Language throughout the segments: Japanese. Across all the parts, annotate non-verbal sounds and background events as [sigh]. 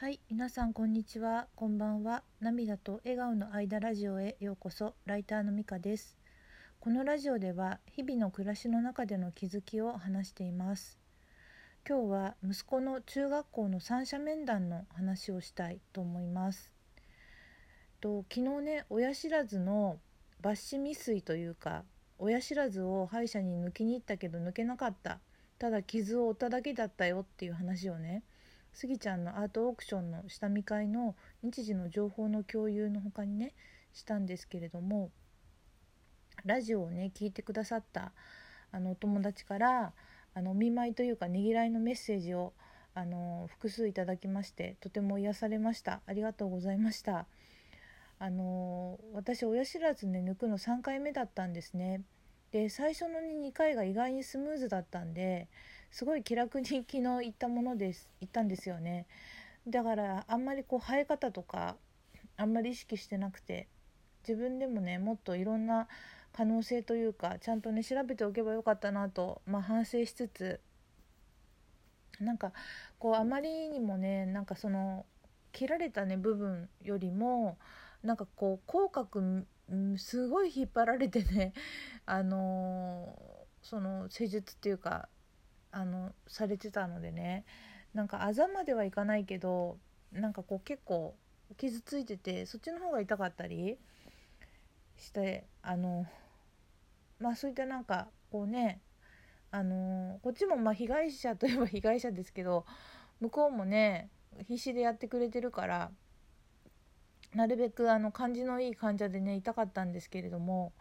はい皆さんこんにちは。こんばんは。涙と笑顔の間ラジオへようこそ。ライターのみかです。このラジオでは日々の暮らしの中での気づきを話しています。今日は息子の中学校の三者面談の話をしたいと思います。と昨日ね親知らずの抜歯未遂というか親知らずを歯医者に抜きに行ったけど抜けなかった。ただ傷を負っただけだったよっていう話をねスギちゃんのアートオークションの下見会の日時の情報の共有の他にねしたんですけれどもラジオをね聞いてくださったあのお友達からあのお見舞いというかねぎらいのメッセージをあの複数いただきましてとても癒されました。ありがとうございました。あの私親知らずね抜くの3回目だったんですね。で最初の2回が意外にスムーズだったんですごい気楽に昨日行ったものです行ったんですよね。だからあんまりこう生え方とかあんまり意識してなくて自分でもねもっといろんな可能性というかちゃんとね調べておけばよかったなと、まあ、反省しつつなんかこうあまりにもねなんかその切られたね部分よりもなんかこう口角すごい引っ張られてねあのー、その施術っていうかあのされてたのでね。なんかあざまではいかないけどなんかこう結構傷ついててそっちの方が痛かったりしてあのまあそういったなんかこうねあのこっちもま被害者といえば被害者ですけど向こうもね必死でやってくれてるからなるべくあの感じのいい患者でね痛かったんですけれども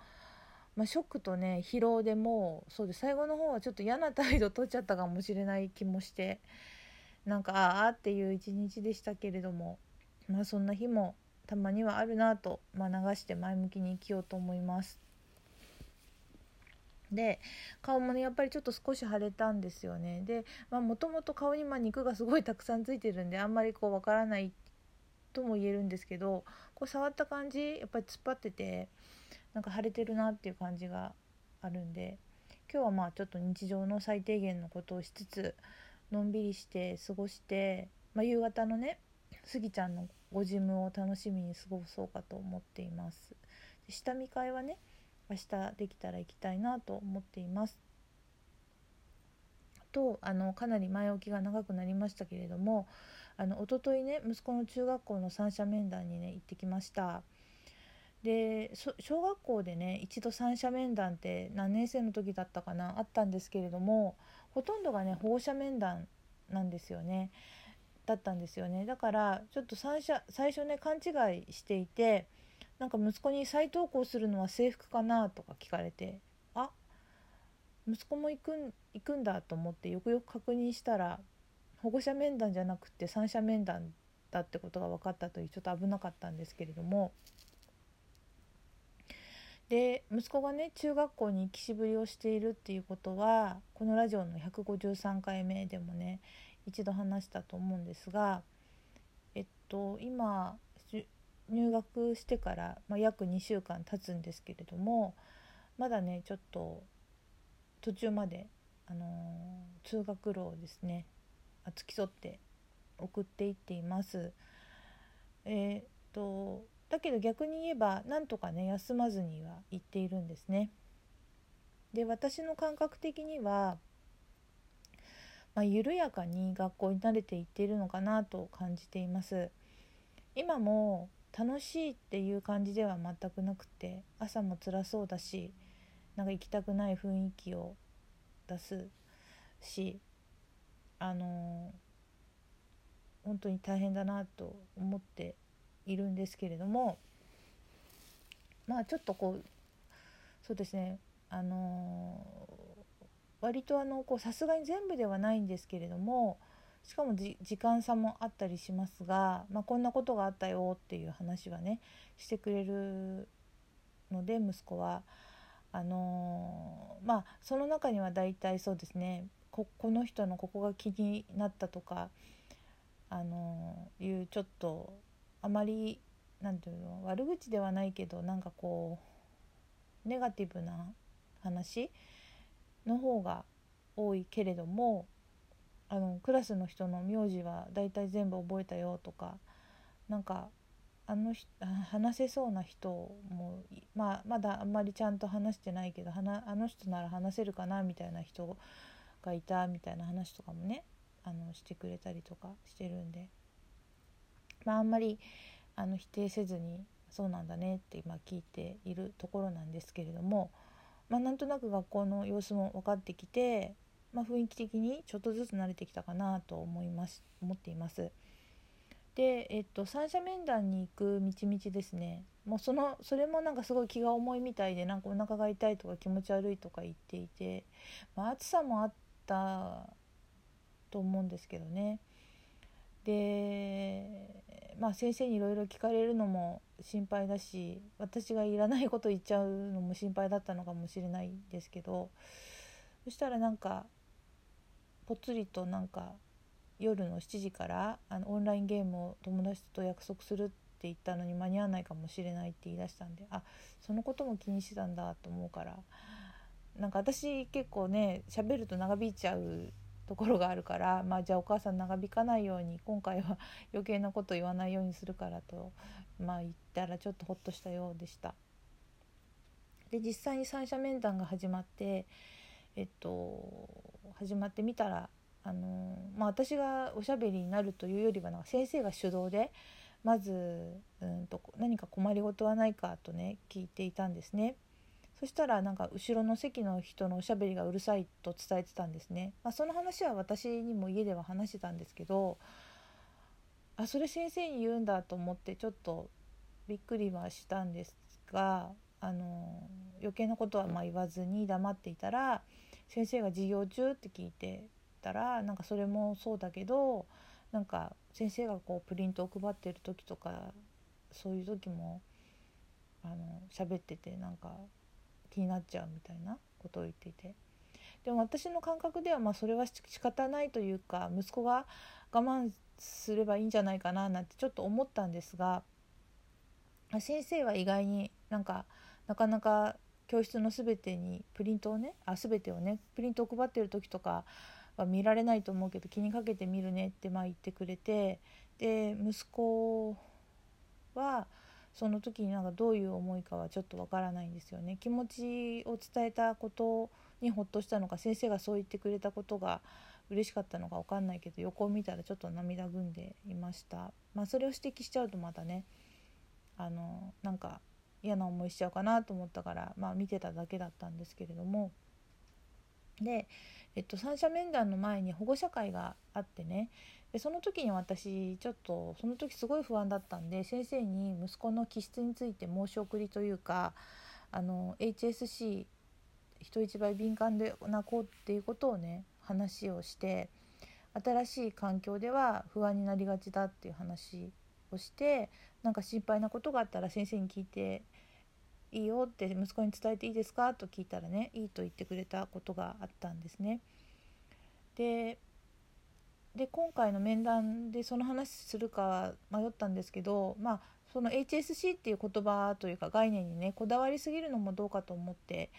まあ、ショックとね疲労でもうそうで最後の方はちょっと嫌な態度取っちゃったかもしれない気もしてなんかああっていう一日でしたけれどもまあそんな日もたまにはあるなと、まあ、流して前向きに生きようと思います。で顔もねやっぱりちょっと少し腫れたんですよねでもともと顔にまあ肉がすごいたくさんついてるんであんまりこうわからないとも言えるんですけどこう触った感じやっぱり突っ張っててなんか晴れてるなっていう感じがあるんで今日はまあちょっと日常の最低限のことをしつつのんびりして過ごして、まあ、夕方のねスギちゃんのご事務を楽しみに過ごそうかと思っています。下見会はね明日できたら行きたいなと思っています。とあのかなり前置きが長くなりましたけれどもあの一昨日ね息子の中学校の三者面談にね行ってきました。で小学校でね一度三者面談って何年生の時だったかなあったんですけれどもほとんどがね保護者面談なんですよね。だったんですよね。だからちょっと三者最初ね勘違いしていてなんか息子に再登校するのは制服かなとか聞かれてあ息子も行くん行くんだと思ってよくよく確認したら保護者面談じゃなくて三者面談だってことが分かったというちょっと危なかったんですけれどもで息子がね中学校に行きしぶりをしているっていうことはこのラジオの153回目でもね一度話したと思うんですがえっと今入学してから、まあ、約2週間経つんですけれどもまだねちょっと途中まで、あのー、通学路をですね付き添って送っていっています。えー、っとだけど逆に言えばなんとかね休まずには行っているんですね。で私の感覚的には、まあ、緩やかに学校に慣れていっているのかなと感じています。今も楽しいっていう感じでは全くなくて朝も辛そうだしなんか行きたくない雰囲気を出すしあのー、本当に大変だなと思っているんですけれどもまあちょっとこうそうですねあのー、割とあのこうさすがに全部ではないんですけれどもしかも時間差もあったりしますが、まあ、こんなことがあったよっていう話はねしてくれるので息子は。あのー、まあその中には大体そうですねここの人のここが気になったとかあのー、いうちょっとあまり何て言うの悪口ではないけどなんかこうネガティブな話の方が多いけれどもあのクラスの人の名字はだいたい全部覚えたよとかなんかあの話せそうな人も、まあ、まだあんまりちゃんと話してないけどあの人なら話せるかなみたいな人がいたみたいな話とかもねあのしてくれたりとかしてるんで、まあ、あんまりあの否定せずにそうなんだねって今聞いているところなんですけれども、まあ、なんとなく学校の様子も分かってきて、まあ、雰囲気的にちょっとずつ慣れてきたかなと思います思っています。で、えっと、三者面談に行く道々ですねもうそのそれもなんかすごい気が重いみたいでなんかお腹が痛いとか気持ち悪いとか言っていて、まあ、暑さもあったと思うんですけどねでまあ先生にいろいろ聞かれるのも心配だし私がいらないこと言っちゃうのも心配だったのかもしれないですけどそしたらなんかぽつりとなんか夜の7時からあのオンラインゲームを友達と約束するって言ったのに間に合わないかもしれないって言い出したんであそのことも気にしてたんだと思うからなんか私結構ね喋ると長引いちゃうところがあるからまあじゃあお母さん長引かないように今回は [laughs] 余計なこと言わないようにするからとまあ言ったらちょっとほっとしたようでした。で実際に三者面談が始まってえっと始まってみたらあのまあ、私がおしゃべりになるというよりはなんか先生が主導でまずうんと何か困りごとはないかとね聞いていたんですね。そしたらなんか後ろの席の人のおしゃべりがうるさいと伝えてたんですね。まあ、その話は私にも家では話してたんですけどあそれ先生に言うんだと思ってちょっとびっくりはしたんですがあの余計なことはま言わずに黙っていたら先生が授業中って聞いてたらなんかそれもそうだけどなんか先生がこうプリントを配ってる時とかそういう時もあの喋っててなんか気になっちゃうみたいなことを言っていて。でも私の感覚ではまあそれは仕方ないというか息子が我慢すればいいんじゃないかななんてちょっと思ったんですが先生は意外になんかなかなか教室の全てにプリントをねあ全てをねプリントを配ってる時とかは見られないと思うけど気にかけてみるねってまあ言ってくれてで息子はその時になんかどういう思いかはちょっとわからないんですよね。気持ちを伝えたことにほっとしたのか先生がそう言ってくれたことが嬉しかったのか分かんないけど横を見たらちょっと涙ぐんでいました。まあそれを指摘しちゃうとまたねあのなんか嫌な思いしちゃうかなと思ったからまあ見てただけだったんですけれども。でえっと、三者面談の前に保護者会があってね。でその時に私ちょっとその時すごい不安だったんで先生に息子の気質について申し送りというかあの HSC 人一倍敏感でな子っていうことをね話をして新しい環境では不安になりがちだっていう話をしてなんか心配なことがあったら先生に聞いていいよって息子に伝えていいですかと聞いたらねいいと言ってくれたことがあったんですね。でで今回の面談でその話するか迷ったんですけどまあその HSC っていう言葉というか概念にねこだわりすぎるのもどうかと思って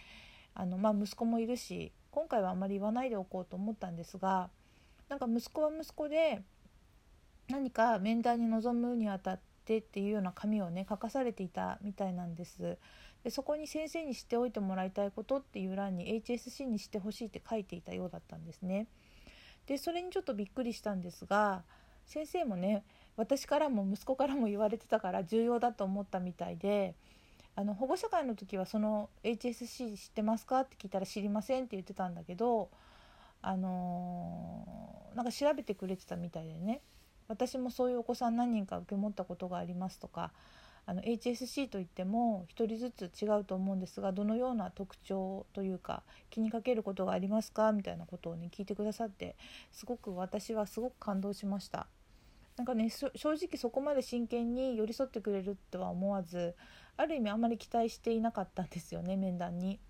あの、まあ、息子もいるし今回はあまり言わないでおこうと思ったんですがなんか息子は息子で何か面談に臨むにあたってっていうような紙をね書かされていたみたいなんです。でそこに先生に知っておいてもらいたいことっていう欄に HSC にしてほしいって書いていたようだったんですね。でそれにちょっとびっくりしたんですが先生もね私からも息子からも言われてたから重要だと思ったみたいであの保護者会の時はその HSC 知ってますかって聞いたら知りませんって言ってたんだけどあのー、なんか調べてくれてたみたいでね私もそういうお子さん何人か受け持ったことがありますとかあの HSC といっても1人ずつ違うと思うんですがどのような特徴というか気にかけることがありますかみたいなことをね聞いてくださってすごく私はすごく感動しました。なんかね正直そこまで真剣に寄り添ってくれるとは思わずある意味あまり期待していなかったんですよね面談に。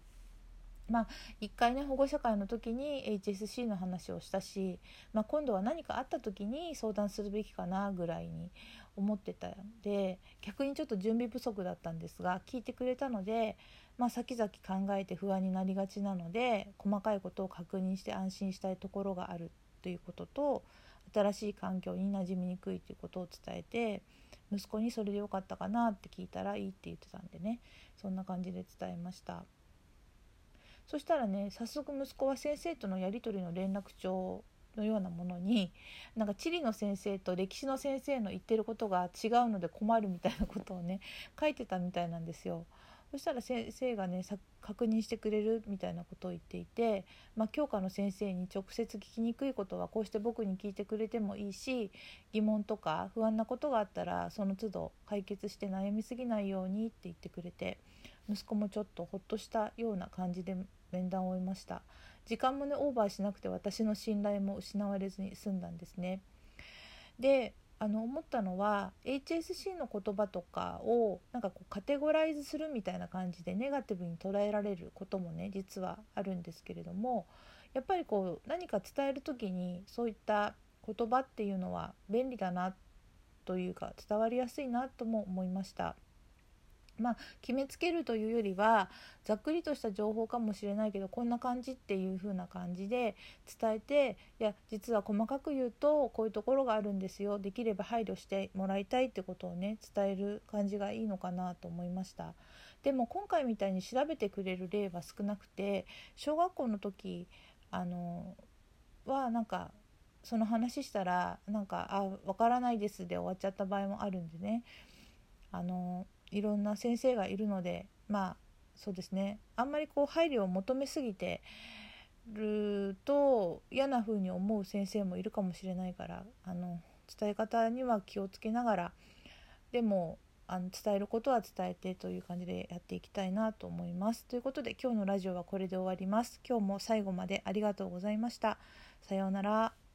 まあ一回ね保護者会の時に HSC の話をしたし、まあ、今度は何かあった時に相談するべきかなぐらいに思ってたんで逆にちょっと準備不足だったんですが聞いてくれたので、まあ、先々考えて不安になりがちなので細かいことを確認して安心したいところがあるということと新しい環境に馴染みにくいということを伝えて息子にそれでよかったかなって聞いたらいいって言ってたんでねそんな感じで伝えました。そしたらね早速息子は先生とのやり取りの連絡帳のようなものになんか地理の先生と歴史の先生の言ってることが違うので困るみたいなことをね書いてたみたいなんですよ。そしたら先生がね確認してくれるみたいなことを言っていて、まあ、教科の先生に直接聞きにくいことはこうして僕に聞いてくれてもいいし疑問とか不安なことがあったらその都度解決して悩みすぎないようにって言ってくれて息子もちょっとほっとしたような感じで面談を終えました。時間もねオーバーしなくて私の信頼も失われずに済んだんですね。であの思ったのは HSC の言葉とかをなんかこうカテゴライズするみたいな感じでネガティブに捉えられることもね実はあるんですけれどもやっぱりこう何か伝える時にそういった言葉っていうのは便利だなというか伝わりやすいなとも思いました。まあ、決めつけるというよりはざっくりとした情報かもしれないけどこんな感じっていう風な感じで伝えていや実は細かく言うとこういうところがあるんですよできれば配慮してもらいたいってことをね伝える感じがいいのかなと思いました。でも今回みたいに調べてくれる例は少なくて小学校の時あのはなんかその話したらなんか「あ分からないです」で終わっちゃった場合もあるんでねあのいろんな先生がいるのでまあそうですねあんまりこう配慮を求めすぎてると嫌な風に思う先生もいるかもしれないからあの伝え方には気をつけながらでもあの伝えることは伝えてという感じでやっていきたいなと思います。ということで今日のラジオはこれで終わります。今日も最後までありがとうございました。さようなら。